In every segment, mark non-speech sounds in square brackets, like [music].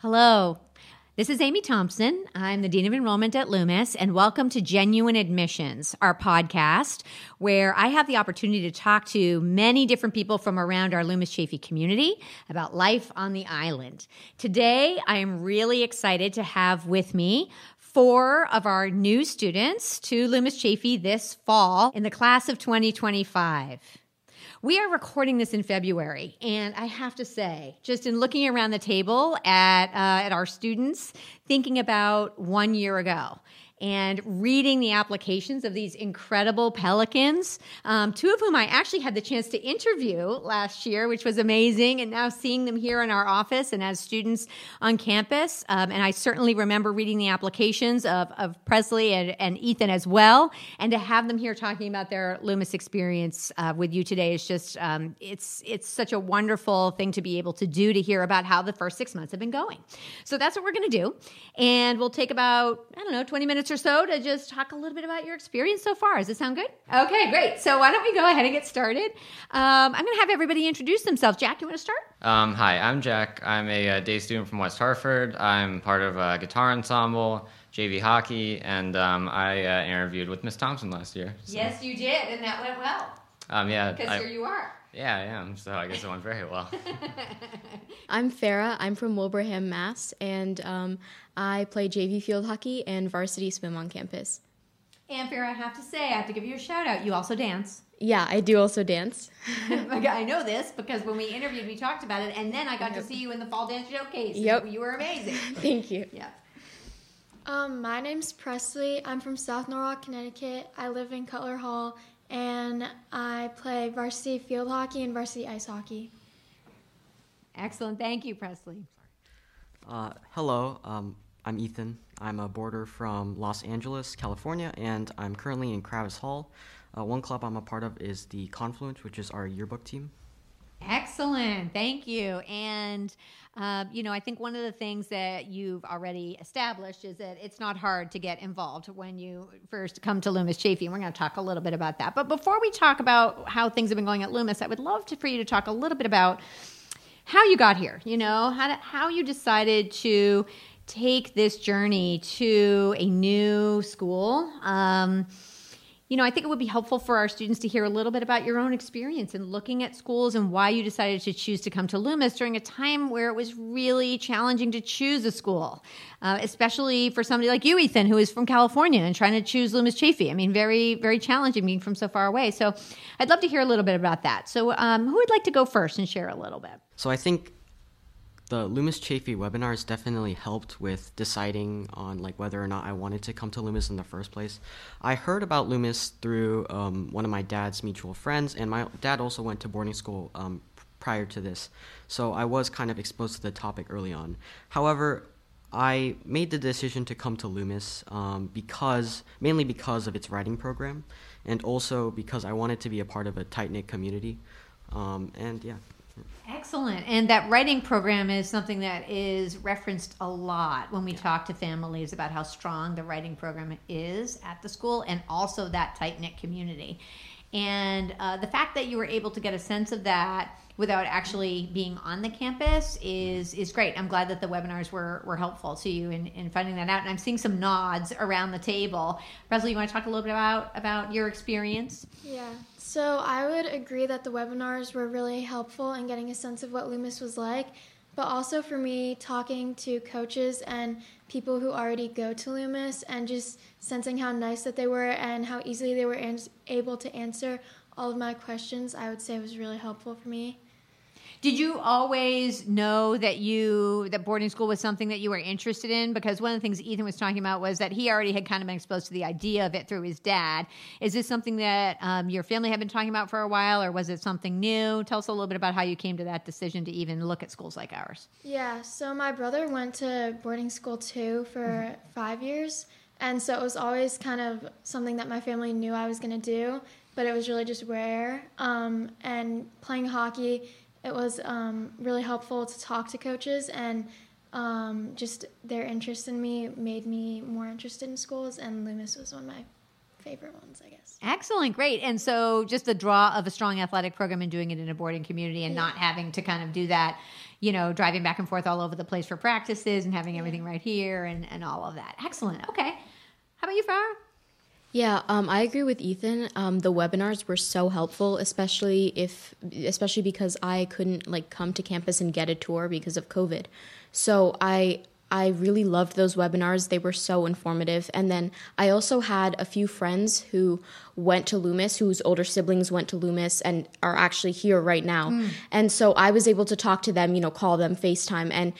Hello. This is Amy Thompson. I'm the Dean of Enrollment at Loomis, and welcome to Genuine Admissions, our podcast, where I have the opportunity to talk to many different people from around our Loomis Chaffee community about life on the island. Today, I am really excited to have with me four of our new students to Loomis Chaffee this fall in the class of 2025. We are recording this in February, and I have to say, just in looking around the table at uh, at our students, thinking about one year ago and reading the applications of these incredible pelicans, um, two of whom I actually had the chance to interview last year, which was amazing. And now seeing them here in our office and as students on campus. Um, and I certainly remember reading the applications of, of Presley and, and, Ethan as well. And to have them here talking about their Loomis experience uh, with you today is just, um, it's, it's such a wonderful thing to be able to do to hear about how the first six months have been going. So that's what we're going to do. And we'll take about, I don't know, 20 minutes minutes or so to just talk a little bit about your experience so far. Does it sound good? Okay, great. So why don't we go ahead and get started? Um, I'm going to have everybody introduce themselves. Jack, you want to start? Um, hi, I'm Jack. I'm a, uh, day student from West Hartford. I'm part of a guitar ensemble. JV hockey, and um, I uh, interviewed with Miss Thompson last year. So. Yes, you did, and that went well. Um, yeah, because here you are. Yeah, I am. So I guess it went very well. [laughs] I'm Farah. I'm from Wilbraham, Mass, and um, I play JV field hockey and varsity swim on campus. And Farah, I have to say, I have to give you a shout out. You also dance. Yeah, I do also dance. [laughs] I know this because when we interviewed, we talked about it, and then I got yep. to see you in the fall dance showcase. Yep, you were amazing. [laughs] Thank you. Yeah. Um, my name's Presley. I'm from South Norwalk, Connecticut. I live in Cutler Hall, and I play varsity field hockey and varsity ice hockey. Excellent. Thank you, Presley. Uh, hello, um, I'm Ethan. I'm a boarder from Los Angeles, California, and I'm currently in Kravis Hall. Uh, one club I'm a part of is the Confluence, which is our yearbook team. Excellent. Thank you. And, uh, you know, I think one of the things that you've already established is that it's not hard to get involved when you first come to Loomis Chaffee. And we're going to talk a little bit about that. But before we talk about how things have been going at Loomis, I would love to, for you to talk a little bit about how you got here, you know, how, to, how you decided to take this journey to a new school. Um, you know, I think it would be helpful for our students to hear a little bit about your own experience in looking at schools and why you decided to choose to come to Loomis during a time where it was really challenging to choose a school, uh, especially for somebody like you, Ethan, who is from California and trying to choose Loomis Chaffee. I mean, very, very challenging being from so far away. So I'd love to hear a little bit about that. So, um, who would like to go first and share a little bit? So I think the Loomis Chaffee webinars definitely helped with deciding on like whether or not I wanted to come to Loomis in the first place. I heard about Loomis through um, one of my dad's mutual friends, and my dad also went to boarding school um, prior to this, so I was kind of exposed to the topic early on. However, I made the decision to come to Loomis um, because mainly because of its writing program, and also because I wanted to be a part of a tight knit community, um, and yeah. Excellent. And that writing program is something that is referenced a lot when we yeah. talk to families about how strong the writing program is at the school and also that tight knit community. And uh, the fact that you were able to get a sense of that without actually being on the campus is is great. I'm glad that the webinars were, were helpful to you in, in finding that out. And I'm seeing some nods around the table. Presley, you want to talk a little bit about, about your experience? Yeah. So I would agree that the webinars were really helpful in getting a sense of what Loomis was like. But also for me, talking to coaches and people who already go to Loomis and just sensing how nice that they were and how easily they were able to answer all of my questions, I would say was really helpful for me. Did you always know that you that boarding school was something that you were interested in? Because one of the things Ethan was talking about was that he already had kind of been exposed to the idea of it through his dad. Is this something that um, your family had been talking about for a while, or was it something new? Tell us a little bit about how you came to that decision to even look at schools like ours. Yeah, so my brother went to boarding school too for mm-hmm. five years. And so it was always kind of something that my family knew I was going to do, but it was really just rare. Um, and playing hockey, it was um, really helpful to talk to coaches and um, just their interest in me made me more interested in schools and loomis was one of my favorite ones, I guess. Excellent, great. And so, just the draw of a strong athletic program and doing it in a boarding community and not having to kind of do that, you know, driving back and forth all over the place for practices and having everything right here and, and all of that. Excellent. Okay. How about you, Farah? Yeah, um, I agree with Ethan. Um, the webinars were so helpful, especially if, especially because I couldn't like come to campus and get a tour because of COVID. So I I really loved those webinars. They were so informative. And then I also had a few friends who went to Loomis, whose older siblings went to Loomis and are actually here right now. Mm. And so I was able to talk to them, you know, call them FaceTime and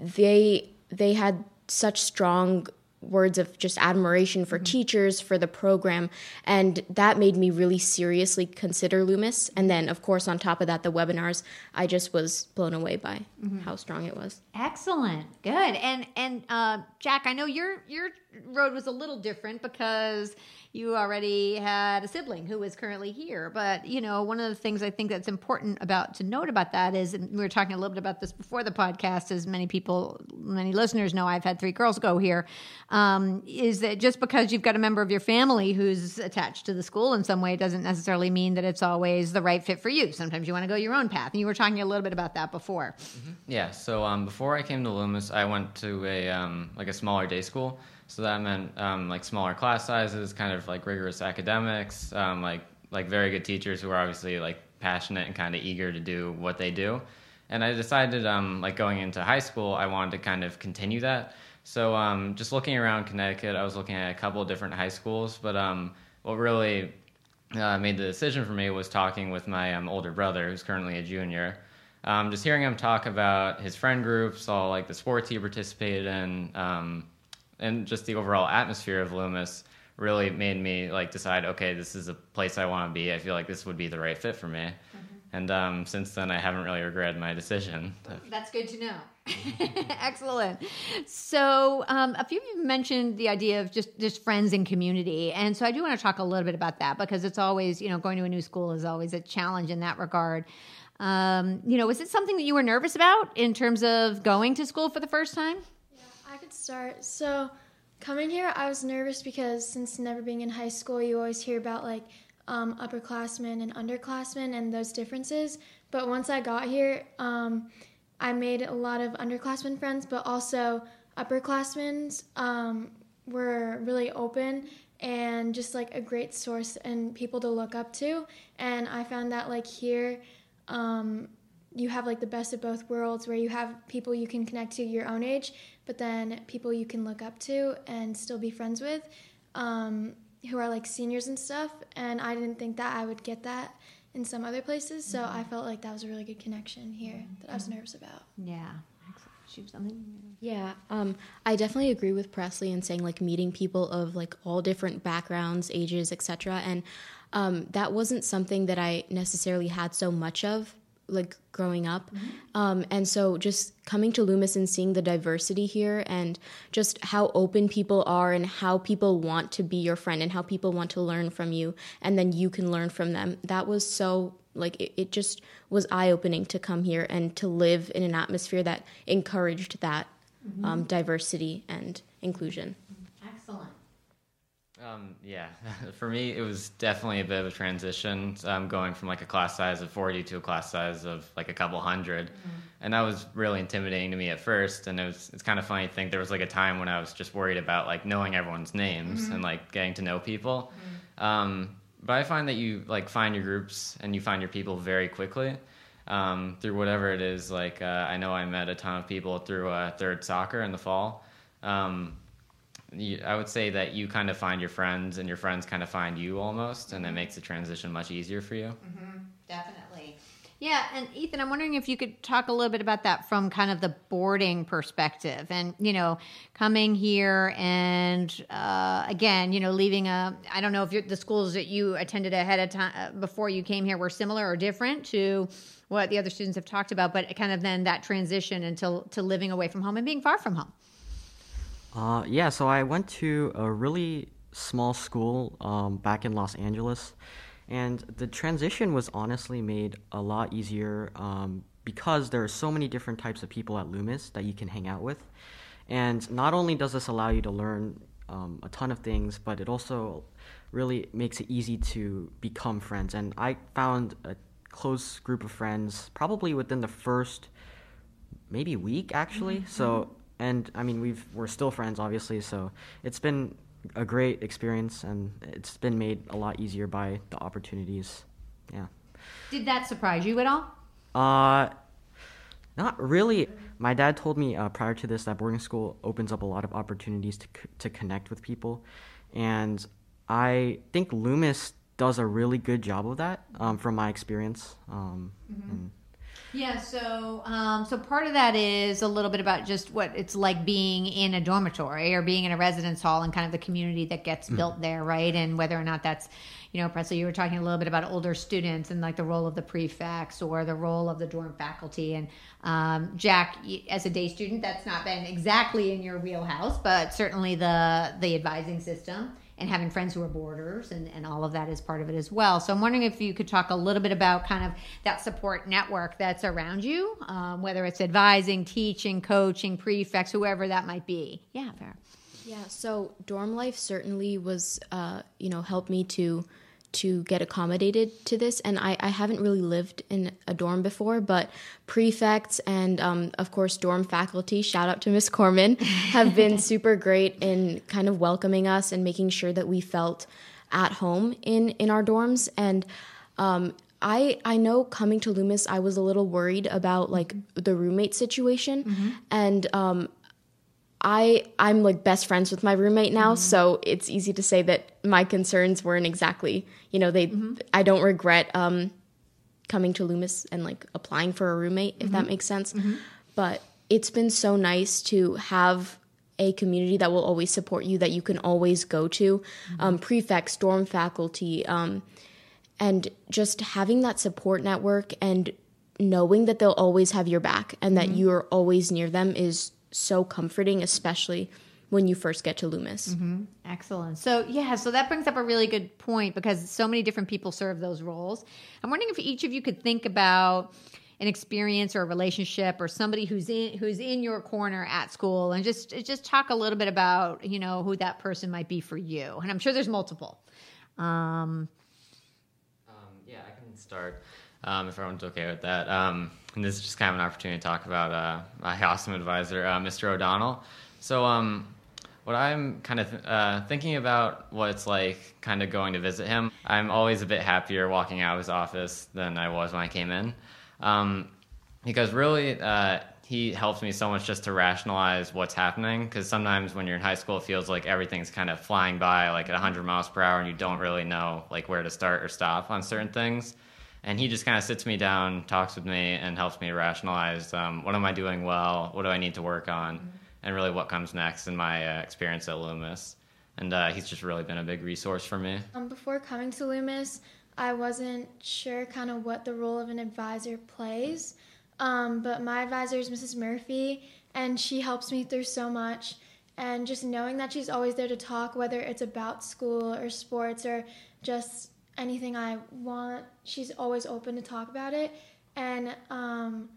they they had such strong words of just admiration for mm-hmm. teachers for the program and that made me really seriously consider loomis and then of course on top of that the webinars i just was blown away by mm-hmm. how strong it was excellent good and and uh, jack i know your your road was a little different because you already had a sibling who is currently here. But, you know, one of the things I think that's important about to note about that is, and we were talking a little bit about this before the podcast, as many people, many listeners know, I've had three girls go here, um, is that just because you've got a member of your family who's attached to the school in some way doesn't necessarily mean that it's always the right fit for you. Sometimes you want to go your own path. And you were talking a little bit about that before. Mm-hmm. Yeah. So um, before I came to Loomis, I went to a, um, like a smaller day school. So that meant um, like smaller class sizes, kind of like rigorous academics, um, like like very good teachers who are obviously like passionate and kind of eager to do what they do. And I decided um, like going into high school, I wanted to kind of continue that. So um, just looking around Connecticut, I was looking at a couple of different high schools, but um, what really uh, made the decision for me was talking with my um, older brother, who's currently a junior. Um, just hearing him talk about his friend groups, all like the sports he participated in, um, and just the overall atmosphere of Loomis really made me like decide, okay, this is a place I want to be. I feel like this would be the right fit for me. Mm-hmm. And um, since then, I haven't really regretted my decision. That's good to know. [laughs] Excellent. So, um, a few of you mentioned the idea of just just friends and community, and so I do want to talk a little bit about that because it's always, you know, going to a new school is always a challenge in that regard. Um, you know, was it something that you were nervous about in terms of going to school for the first time? Could start. So, coming here, I was nervous because since never being in high school, you always hear about like um, upperclassmen and underclassmen and those differences. But once I got here, um, I made a lot of underclassmen friends, but also upperclassmen um, were really open and just like a great source and people to look up to. And I found that like here, um, you have like the best of both worlds where you have people you can connect to your own age, but then people you can look up to and still be friends with um, who are like seniors and stuff. And I didn't think that I would get that in some other places. So I felt like that was a really good connection here that I was nervous about. Yeah. Shoot something. Yeah, um, I definitely agree with Presley in saying like meeting people of like all different backgrounds, ages, etc. And um, that wasn't something that I necessarily had so much of like growing up mm-hmm. um, and so just coming to loomis and seeing the diversity here and just how open people are and how people want to be your friend and how people want to learn from you and then you can learn from them that was so like it, it just was eye-opening to come here and to live in an atmosphere that encouraged that mm-hmm. um, diversity and inclusion um, yeah, [laughs] for me, it was definitely a bit of a transition um, going from like a class size of 40 to a class size of like a couple 100 mm-hmm. And that was really intimidating to me at first. And it was, it's kind of funny to think there was like a time when I was just worried about like knowing everyone's names mm-hmm. and like getting to know people. Mm-hmm. Um, but I find that you like find your groups and you find your people very quickly. Um, through whatever it is, like uh, I know I met a ton of people through uh, third soccer in the fall, um, you, I would say that you kind of find your friends and your friends kind of find you almost, and it makes the transition much easier for you. Mm-hmm. Definitely. Yeah, and Ethan, I'm wondering if you could talk a little bit about that from kind of the boarding perspective, and you know, coming here and uh, again, you know, leaving a. I don't know if the schools that you attended ahead of time uh, before you came here were similar or different to what the other students have talked about, but kind of then that transition until to living away from home and being far from home. Uh, yeah, so I went to a really small school um, back in Los Angeles, and the transition was honestly made a lot easier um, because there are so many different types of people at Loomis that you can hang out with. And not only does this allow you to learn um, a ton of things, but it also really makes it easy to become friends. And I found a close group of friends probably within the first maybe week actually. Mm-hmm. So and I mean we've we're still friends obviously. So it's been a great experience and it's been made a lot easier by the opportunities. Yeah. Did that surprise you at all? Uh not really. My dad told me uh, prior to this that boarding school opens up a lot of opportunities to to connect with people, and I think Loomis does a really good job of that um, from my experience. Um, mm-hmm. Yeah, so um, so part of that is a little bit about just what it's like being in a dormitory or being in a residence hall and kind of the community that gets mm. built there, right? And whether or not that's, you know, Presley, you were talking a little bit about older students and like the role of the prefects or the role of the dorm faculty. And um, Jack, as a day student, that's not been exactly in your wheelhouse, but certainly the the advising system and having friends who are boarders and, and all of that is part of it as well. So I'm wondering if you could talk a little bit about kind of that support network that's around you, um, whether it's advising, teaching, coaching, prefects, whoever that might be. Yeah, fair. Yeah, so dorm life certainly was, uh, you know, helped me to to get accommodated to this. And I, I haven't really lived in a dorm before, but prefects and, um, of course, dorm faculty, shout out to Miss Corman, [laughs] have been super great in kind of welcoming us and making sure that we felt at home in, in our dorms. And um, I I know coming to Loomis, I was a little worried about like the roommate situation, mm-hmm. and um, I I'm like best friends with my roommate now, mm-hmm. so it's easy to say that my concerns weren't exactly, you know, they mm-hmm. I don't regret um coming to Loomis and like applying for a roommate if mm-hmm. that makes sense. Mm-hmm. But it's been so nice to have a community that will always support you that you can always go to mm-hmm. um, prefects dorm faculty um, and just having that support network and knowing that they'll always have your back and that mm-hmm. you're always near them is so comforting, especially when you first get to Loomis. Mm-hmm. Excellent. So, yeah, so that brings up a really good point because so many different people serve those roles. I'm wondering if each of you could think about an experience or a relationship or somebody who's in who's in your corner at school and just just talk a little bit about you know who that person might be for you and i'm sure there's multiple um, um, yeah i can start um, if everyone's okay with that. Um, and this is just kind of an opportunity to talk about uh, my awesome advisor, uh, Mr. O'Donnell. So, um, what I'm kind of uh, thinking about what it's like kind of going to visit him, I'm always a bit happier walking out of his office than I was when I came in. Um, because really, uh, he helps me so much just to rationalize what's happening. Because sometimes when you're in high school, it feels like everything's kind of flying by like at 100 miles per hour and you don't really know like where to start or stop on certain things and he just kind of sits me down, talks with me, and helps me rationalize um, what am I doing well, what do I need to work on, mm-hmm. and really what comes next in my uh, experience at Loomis. And uh, he's just really been a big resource for me. Um, before coming to Loomis, I wasn't sure kind of what the role of an advisor plays, um, but my advisor is Mrs. Murphy, and she helps me through so much. And just knowing that she's always there to talk, whether it's about school or sports or just anything I want, she's always open to talk about it. And um,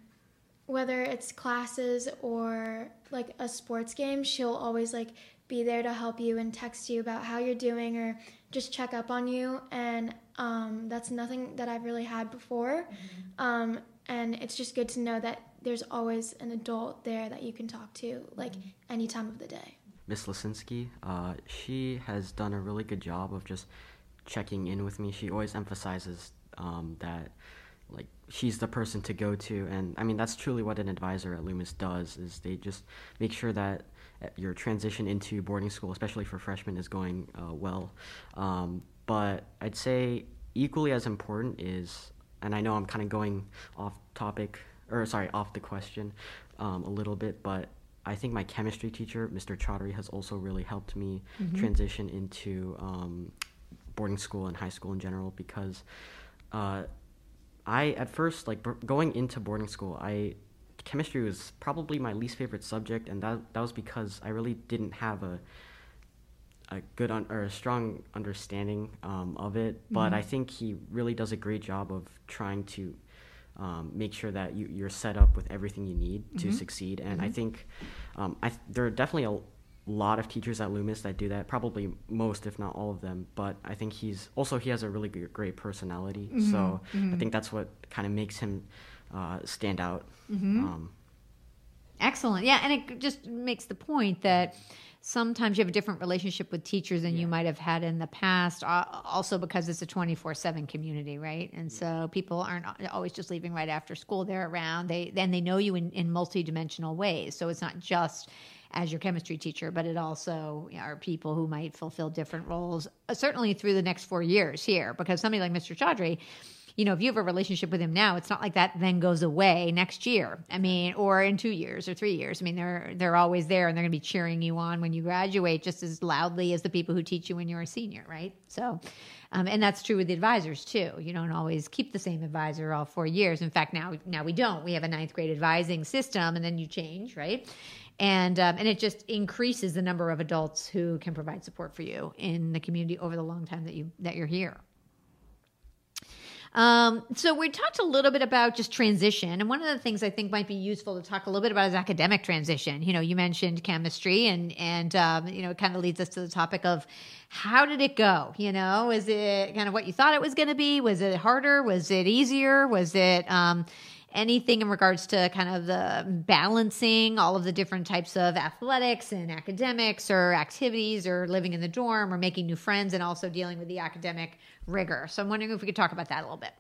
whether it's classes or like a sports game, she'll always like be there to help you and text you about how you're doing or just check up on you. And um, that's nothing that I've really had before. Mm-hmm. Um, and it's just good to know that there's always an adult there that you can talk to, like mm-hmm. any time of the day. Miss Lisinski, uh, she has done a really good job of just checking in with me. She always emphasizes um, that like she's the person to go to, and I mean that's truly what an advisor at Loomis does. Is they just make sure that uh, your transition into boarding school, especially for freshmen, is going uh, well. Um, but I'd say equally as important is, and I know I'm kind of going off topic or sorry off the question um, a little bit, but I think my chemistry teacher, Mr. Chaudhary, has also really helped me mm-hmm. transition into um, boarding school and high school in general because uh, I at first like b- going into boarding school I chemistry was probably my least favorite subject and that that was because I really didn't have a a good un- or a strong understanding um, of it but mm-hmm. I think he really does a great job of trying to um, make sure that you, you're set up with everything you need to mm-hmm. succeed and mm-hmm. I think um, I th- there are definitely a lot of teachers at Loomis that do that. Probably most, if not all of them. But I think he's also he has a really great personality. Mm-hmm. So I think that's what kind of makes him uh, stand out. Mm-hmm. Um, Excellent. Yeah, and it just makes the point that sometimes you have a different relationship with teachers than you might have had in the past. Also, because it's a twenty four seven community, right? And so people aren't always just leaving right after school. They're around. They then they know you in in multidimensional ways. So it's not just as your chemistry teacher, but it also are people who might fulfill different roles, uh, certainly through the next four years here. Because somebody like Mr. Chaudhry, you know, if you have a relationship with him now, it's not like that then goes away next year. I mean, or in two years or three years. I mean, they're they're always there and they're going to be cheering you on when you graduate just as loudly as the people who teach you when you're a senior, right? So, um, and that's true with the advisors too. You don't always keep the same advisor all four years. In fact, now now we don't. We have a ninth grade advising system, and then you change, right? And um, and it just increases the number of adults who can provide support for you in the community over the long time that you that you're here. Um, so we talked a little bit about just transition, and one of the things I think might be useful to talk a little bit about is academic transition. You know, you mentioned chemistry, and and um, you know, it kind of leads us to the topic of how did it go? You know, is it kind of what you thought it was going to be? Was it harder? Was it easier? Was it um, anything in regards to kind of the balancing all of the different types of athletics and academics or activities or living in the dorm or making new friends and also dealing with the academic rigor. So I'm wondering if we could talk about that a little bit.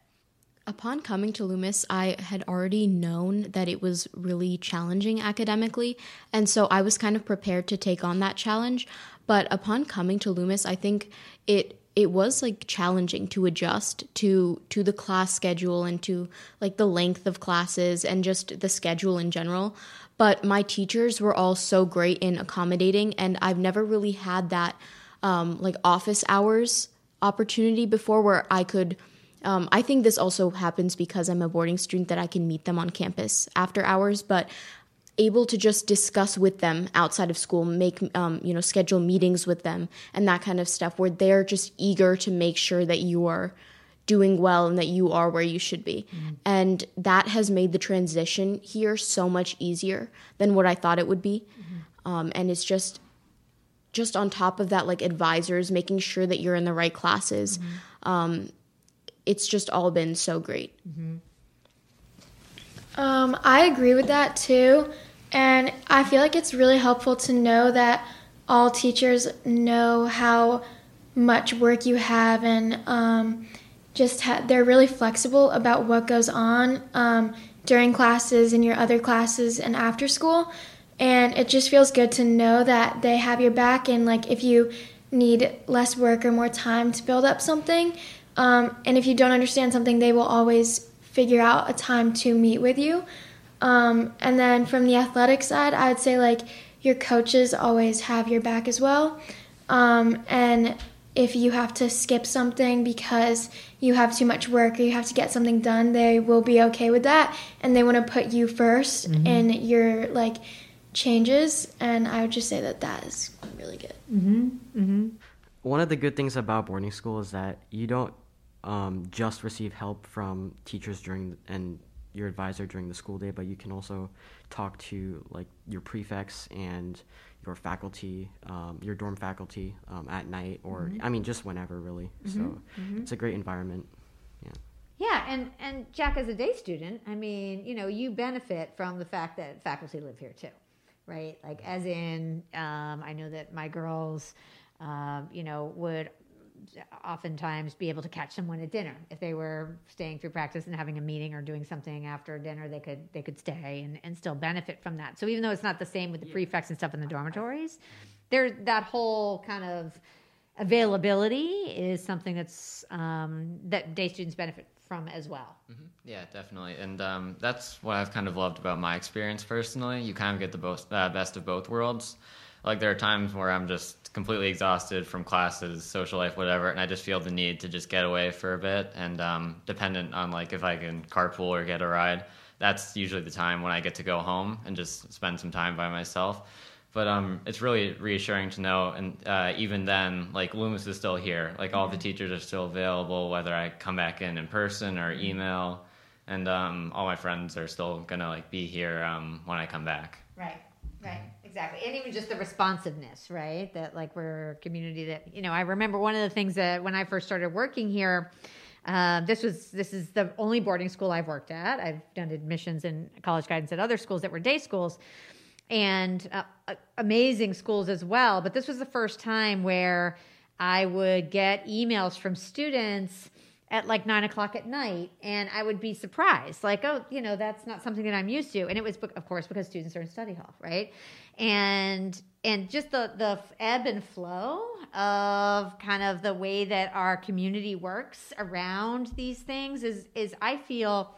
Upon coming to Loomis, I had already known that it was really challenging academically, and so I was kind of prepared to take on that challenge. But upon coming to Loomis, I think it it was like challenging to adjust to to the class schedule and to like the length of classes and just the schedule in general. But my teachers were all so great in accommodating, and I've never really had that um, like office hours opportunity before where I could. Um, I think this also happens because I'm a boarding student that I can meet them on campus after hours, but able to just discuss with them outside of school, make um, you know schedule meetings with them and that kind of stuff, where they're just eager to make sure that you are doing well and that you are where you should be. And that has made the transition here so much easier than what I thought it would be. Um, and it's just just on top of that, like advisors making sure that you're in the right classes. Um, it's just all been so great. Um, I agree with that too. And I feel like it's really helpful to know that all teachers know how much work you have and um, just ha- they're really flexible about what goes on um, during classes and your other classes and after school. And it just feels good to know that they have your back and like if you need less work or more time to build up something, um, and if you don't understand something, they will always figure out a time to meet with you. Um, and then from the athletic side, I would say like your coaches always have your back as well. Um, and if you have to skip something because you have too much work or you have to get something done, they will be okay with that. And they want to put you 1st in your like changes. And I would just say that that is really good. one of the good things about boarding school is that you don't um, just receive help from teachers during and your advisor during the school day, but you can also talk to like your prefects and your faculty, um, your dorm faculty um, at night, or I mean just whenever really. So it's a great environment. Yeah. Yeah, and and Jack, as a day student, I mean, you know, you benefit from the fact that faculty live here too, right? Like, as in, um, I know that my girls, um, you know, would oftentimes be able to catch someone at dinner if they were staying through practice and having a meeting or doing something after dinner. They could they could stay and, and still benefit from that. So even though it's not the same with the prefects and stuff in the dormitories, there that whole kind of availability is something that's um, that day students benefit from as well. Yeah, definitely, and um, that's what I've kind of loved about my experience personally. You kind of get the both, uh, best of both worlds. Like there are times where I'm just completely exhausted from classes, social life, whatever, and I just feel the need to just get away for a bit. And um, dependent on like if I can carpool or get a ride, that's usually the time when I get to go home and just spend some time by myself. But um, it's really reassuring to know, and uh, even then, like Loomis is still here. Like all the teachers are still available, whether I come back in in person or email, and um, all my friends are still gonna like be here um, when I come back. Right. Right, exactly. And even just the responsiveness, right? That like we're a community that, you know, I remember one of the things that when I first started working here, uh, this was this is the only boarding school I've worked at. I've done admissions and college guidance at other schools that were day schools, and uh, amazing schools as well. But this was the first time where I would get emails from students at like nine o'clock at night and i would be surprised like oh you know that's not something that i'm used to. And it was of course because students are in study hall right? And and just the the ebb and flow of kind of the way that our community works around these things is is i feel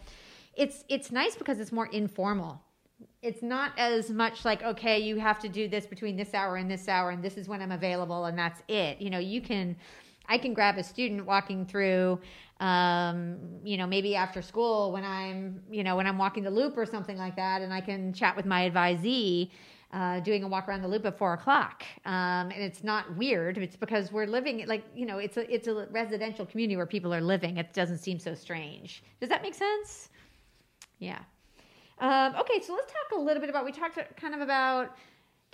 it's it's nice because it's more informal. It's not as much like okay you have to do this between this hour and this hour and this is when i'm available and that's it. You know you can I can grab a student walking through, um, you know, maybe after school when I'm, you know, when I'm walking the loop or something like that, and I can chat with my advisee. Uh, doing a walk around the loop at four o'clock, um, and it's not weird. It's because we're living like you know, it's a it's a residential community where people are living. It doesn't seem so strange. Does that make sense? Yeah. Um, okay, so let's talk a little bit about. We talked kind of about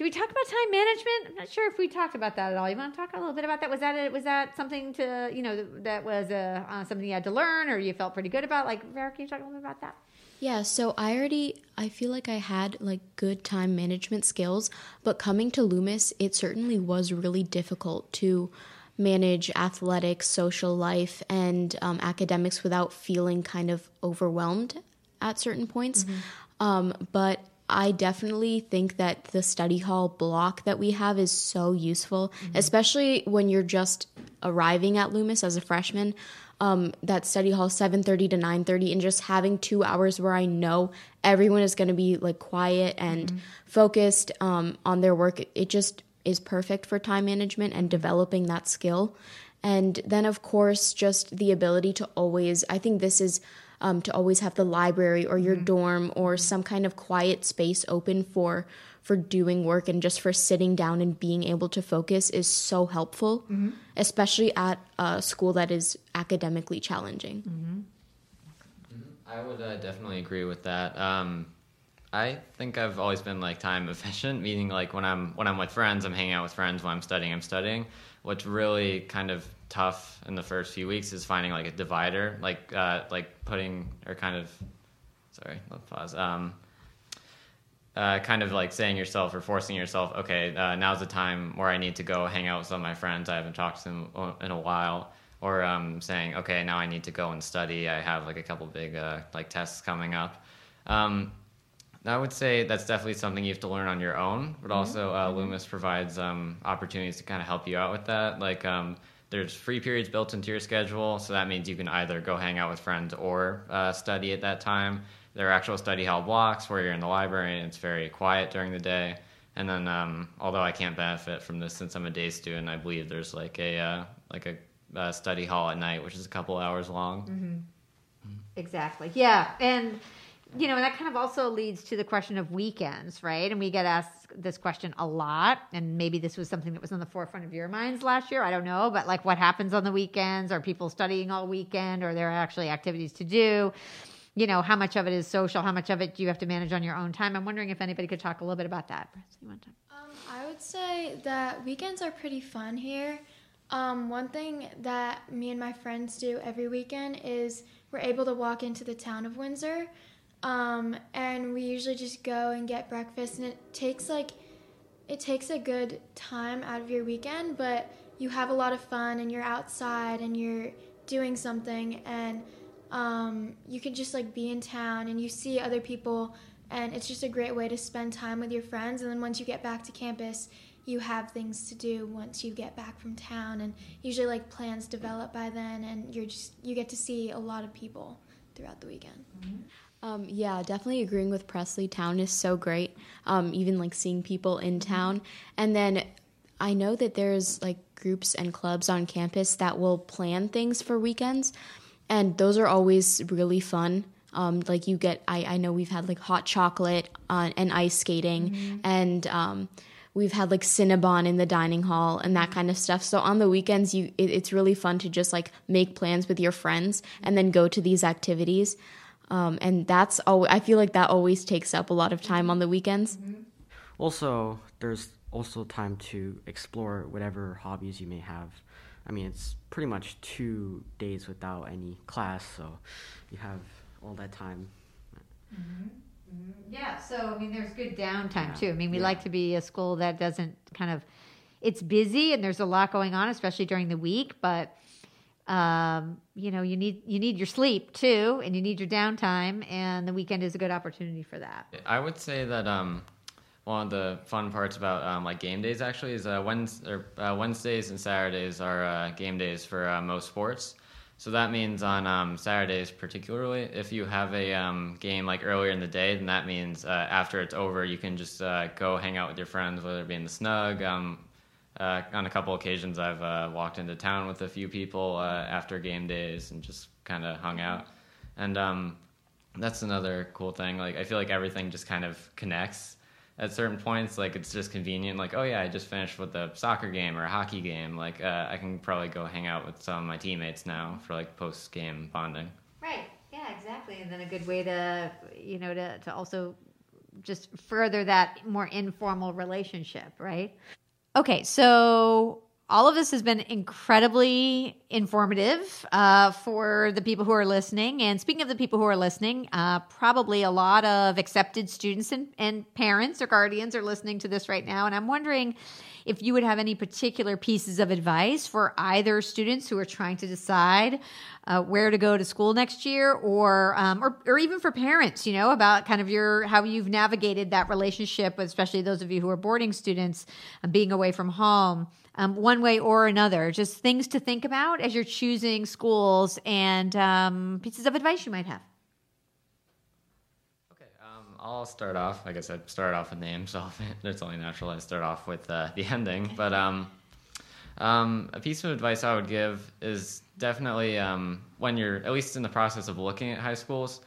do we talk about time management? I'm not sure if we talked about that at all. You want to talk a little bit about that? Was that a, was that something to you know that was a, uh, something you had to learn or you felt pretty good about? Like, Farah, can you talk a little bit about that? Yeah, so I already I feel like I had like good time management skills, but coming to Loomis, it certainly was really difficult to manage athletics, social life, and um, academics without feeling kind of overwhelmed at certain points. Mm-hmm. Um, but I definitely think that the study hall block that we have is so useful, mm-hmm. especially when you're just arriving at Loomis as a freshman. Um, that study hall 7.30 to 9.30 and just having two hours where i know everyone is going to be like quiet and mm-hmm. focused um, on their work it just is perfect for time management and developing that skill and then of course just the ability to always i think this is um, to always have the library or your mm-hmm. dorm or some kind of quiet space open for for doing work and just for sitting down and being able to focus is so helpful, mm-hmm. especially at a school that is academically challenging. Mm-hmm. I would uh, definitely agree with that. Um, I think I've always been like time [laughs] efficient, meaning like when I'm when I'm with friends, I'm hanging out with friends. When I'm studying, I'm studying. What's really kind of tough in the first few weeks is finding like a divider, like uh, like putting or kind of sorry, let's pause. Um, uh, kind of like saying yourself or forcing yourself, okay, uh, now's the time where I need to go hang out with some of my friends. I haven't talked to them in a while. Or um, saying, okay, now I need to go and study. I have like a couple big uh, like tests coming up. Um, I would say that's definitely something you have to learn on your own, but mm-hmm. also uh, mm-hmm. Loomis provides um, opportunities to kind of help you out with that. Like um, there's free periods built into your schedule, so that means you can either go hang out with friends or uh, study at that time. There are actual study hall blocks where you're in the library and it's very quiet during the day. And then, um, although I can't benefit from this since I'm a day student, I believe there's like a uh, like a, a, study hall at night, which is a couple hours long. Mm-hmm. Exactly. Yeah, and you know, and that kind of also leads to the question of weekends, right? And we get asked this question a lot, and maybe this was something that was on the forefront of your minds last year. I don't know, but like, what happens on the weekends? Are people studying all weekend? Or there are actually activities to do? You know, how much of it is social? How much of it do you have to manage on your own time? I'm wondering if anybody could talk a little bit about that. Um, I would say that weekends are pretty fun here. Um, one thing that me and my friends do every weekend is we're able to walk into the town of Windsor um, and we usually just go and get breakfast, and it takes like it takes a good time out of your weekend, but you have a lot of fun and you're outside and you're doing something and um, you can just like be in town and you see other people and it's just a great way to spend time with your friends and then once you get back to campus you have things to do once you get back from town and usually like plans develop by then and you're just you get to see a lot of people throughout the weekend mm-hmm. Um, yeah, definitely agreeing with Presley. Town is so great. Um, even like seeing people in mm-hmm. town. And then I know that there's like groups and clubs on campus that will plan things for weekends. And those are always really fun. Um, like you get, I, I know we've had like hot chocolate on, and ice skating. Mm-hmm. And um, we've had like Cinnabon in the dining hall and that kind of stuff. So on the weekends, you it, it's really fun to just like make plans with your friends and then go to these activities. Um, and that's all. I feel like that always takes up a lot of time on the weekends. Mm-hmm. also there's also time to explore whatever hobbies you may have. I mean, it's pretty much two days without any class, so you have all that time. Yeah, so I mean, there's good downtime Yeah. too. I mean, we Yeah. like to be a school that doesn't kind of, it's busy and there's a lot going on, especially during the week. But um, you know, you need you need your sleep too, and you need your downtime, and the weekend is a good opportunity for that. I would say that um, one of the fun parts about um, like game days actually is uh, Wednes- or, uh, Wednesdays and Saturdays are uh, game days for uh, most sports. So that means on um, Saturdays, particularly, if you have a um, game like earlier in the day, then that means uh, after it's over, you can just uh, go hang out with your friends, whether it be in the snug. Uh, on a couple occasions, I've uh, walked into town with a few people uh, after game days and just kind of hung out. And um, that's another cool thing. Like I feel like everything just kind of connects at certain points. Like it's just convenient. Like oh yeah, I just finished with a soccer game or a hockey game. Like uh, I can probably go hang out with some of my teammates now for like post game bonding. Right. Yeah, exactly. And then a good way to, you know, to, to also just further that more informal relationship, right? Okay, so all of this has been incredibly informative uh, for the people who are listening. And speaking of the people who are listening, uh, probably a lot of accepted students and, and parents or guardians are listening to this right now. And I'm wondering if you would have any particular pieces of advice for either students who are trying to decide uh, where to go to school next year, or, um, or or even for parents, you know, about kind of your how you've navigated that relationship, especially those of you who are boarding students, uh, being away from home, um, one way or another. Just things to think about as you're choosing schools, and um, pieces of advice you might have. I'll start off. Like I said, start off with names. [laughs] So it's only natural I start off with uh, the ending. But um, um, a piece of advice I would give is definitely um, when you're at least in the process of looking at high schools,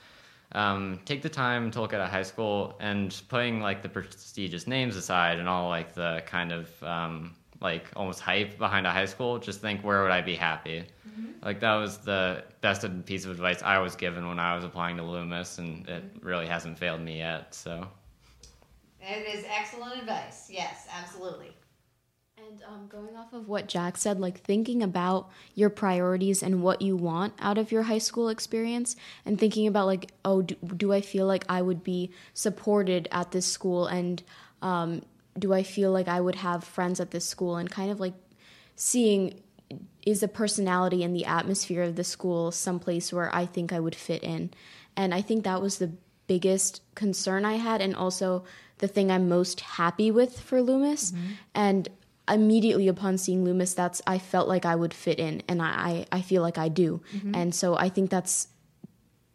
um, take the time to look at a high school and putting like the prestigious names aside and all like the kind of um, like almost hype behind a high school. Just think where would I be happy? Like that was the best piece of advice I was given when I was applying to Loomis, and it really hasn't failed me yet. So. It is excellent advice. Yes, absolutely. And um, going off of what Jack said, like thinking about your priorities and what you want out of your high school experience, and thinking about like, oh, do, do I feel like I would be supported at this school, and um, do I feel like I would have friends at this school, and kind of like seeing is the personality and the atmosphere of the school someplace where I think I would fit in, and I think that was the biggest concern I had, and also the thing I'm most happy with for Loomis, mm-hmm. and immediately upon seeing Loomis, that's I felt like I would fit in, and I I, I feel like I do, mm-hmm. and so I think that's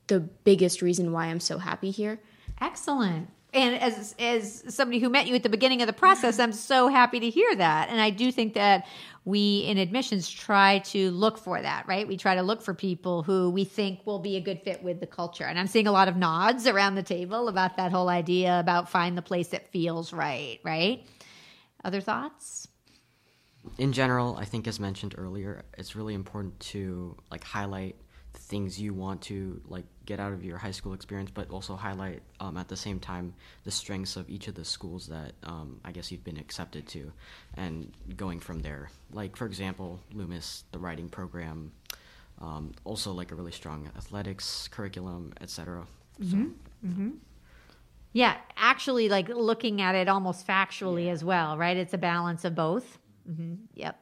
the biggest reason why I'm so happy here. Excellent. And as as somebody who met you at the beginning of the process, I'm so happy to hear that. And I do think that we in admissions try to look for that, right? We try to look for people who we think will be a good fit with the culture. And I'm seeing a lot of nods around the table about that whole idea about find the place that feels right, right? Other thoughts? in general, I think as mentioned earlier, it's really important to like highlight things you want to like get out of your high school experience, but also highlight um, at the same time the strengths of each of the schools that um, I guess you've been accepted to, and going from there. Like for example, Loomis, the writing program, um, also like a really strong athletics curriculum, etc. Yeah, actually, like looking at it almost factually as well, right? It's a balance of both. hmm Yep.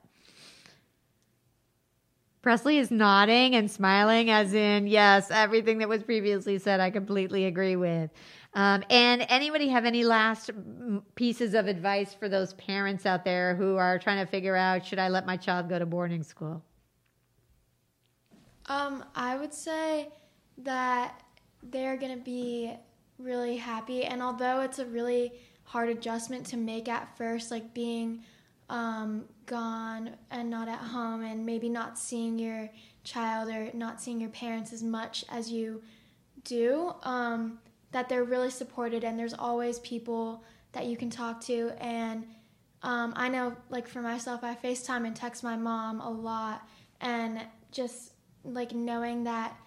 Presley is nodding and smiling, as in, yes, everything that was previously said, I completely agree with. Um, and anybody have any last pieces of advice for those parents out there who are trying to figure out should I let my child go to boarding school? Um, I would say that they're going to be really happy. And although it's a really hard adjustment to make at first, like being um, gone and not at home and maybe not seeing your child or not seeing your parents as much as you do, um, that they're really supported and there's always people that you can talk to. And um, I know, like for myself, I FaceTime and text my mom a lot, and just like knowing that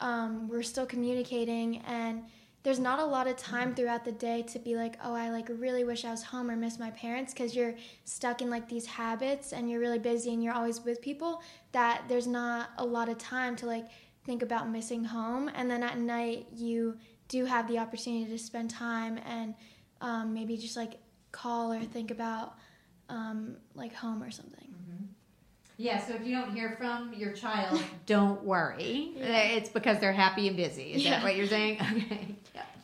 um, we're still communicating and there's not a lot of time throughout the day to be like, oh, I like really wish I was home or miss my parents because you're stuck in like these habits and you're really busy and you're always with people that there's not a lot of time to like think about missing home. And then at night, you do have the opportunity to spend time and um, maybe just like call or think about um, like home or something. Yeah, so if you don't hear from your child, [laughs] don't worry. It's because they're happy and busy. Is that what you're saying? [laughs] Okay.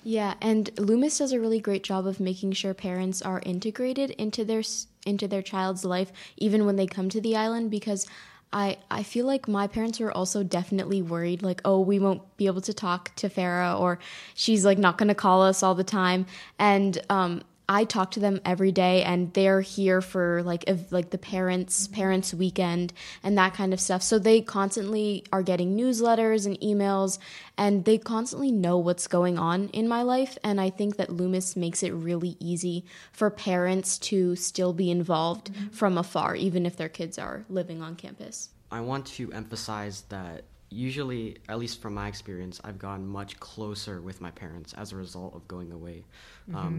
Yeah. And Loomis does a really great job of making sure parents are integrated into their into their child's life even when they come to the island because I I feel like my parents were also definitely worried like oh we won't be able to talk to Farah or she's like not going to call us all the time and um I talk to them every day and they're here for like if, like the parents mm-hmm. parents weekend and that kind of stuff. So they constantly are getting newsletters and emails and they constantly know what's going on in my life and I think that Loomis makes it really easy for parents to still be involved mm-hmm. from afar even if their kids are living on campus. I want to emphasize that usually, at least from my experience, I've gotten much closer with my parents as a result of going away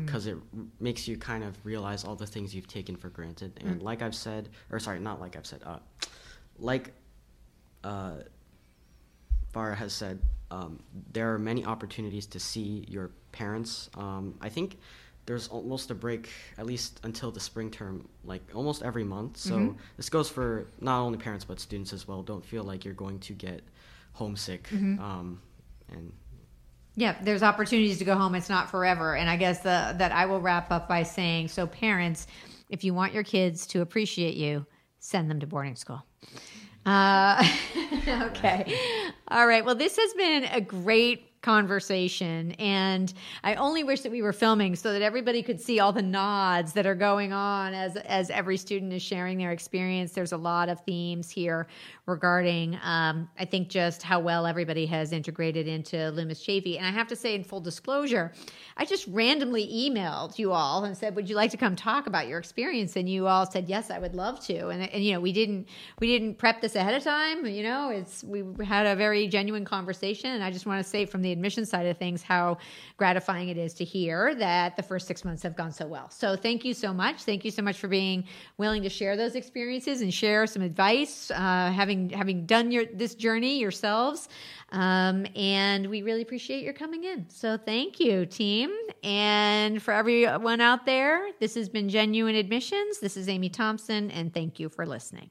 because it r- makes you kind of realize all the things you've taken for granted. And like I've said, or sorry, not like I've said, uh, like uh, Farah has said, um, there are many opportunities to see your parents. Um, I think there's almost a break, at least until the spring term, like almost every month. So this goes for not only parents but students as well. Don't feel like you're going to get homesick. Um, and Yeah, there's opportunities to go home. It's not forever. And I guess the, that I will wrap up by saying so, parents, if you want your kids to appreciate you, send them to boarding school. Uh, [laughs] okay. All right. Well, this has been a great conversation. And i only wish that we were filming so that everybody could see all the nods that are going on as as every student is sharing their experience. There's a lot of themes here regarding um, i think just how well everybody has integrated into loomis chaffee and i have to say in full disclosure i just randomly emailed you all and said would you like to come talk about your experience? And you all said yes i would love to. And, and you know we didn't we didn't prep this ahead of time. You know it's we had a very genuine conversation. And i just want to say from the admission side of things how gratifying it is to hear that the first six months have gone so well. So thank you so much. Thank you so much for being willing to share those experiences and share some advice uh, having having done your this journey yourselves. Um, and we really appreciate your coming in. So thank you team. And for everyone out there this has been genuine admissions. This is amy thompson and thank you for listening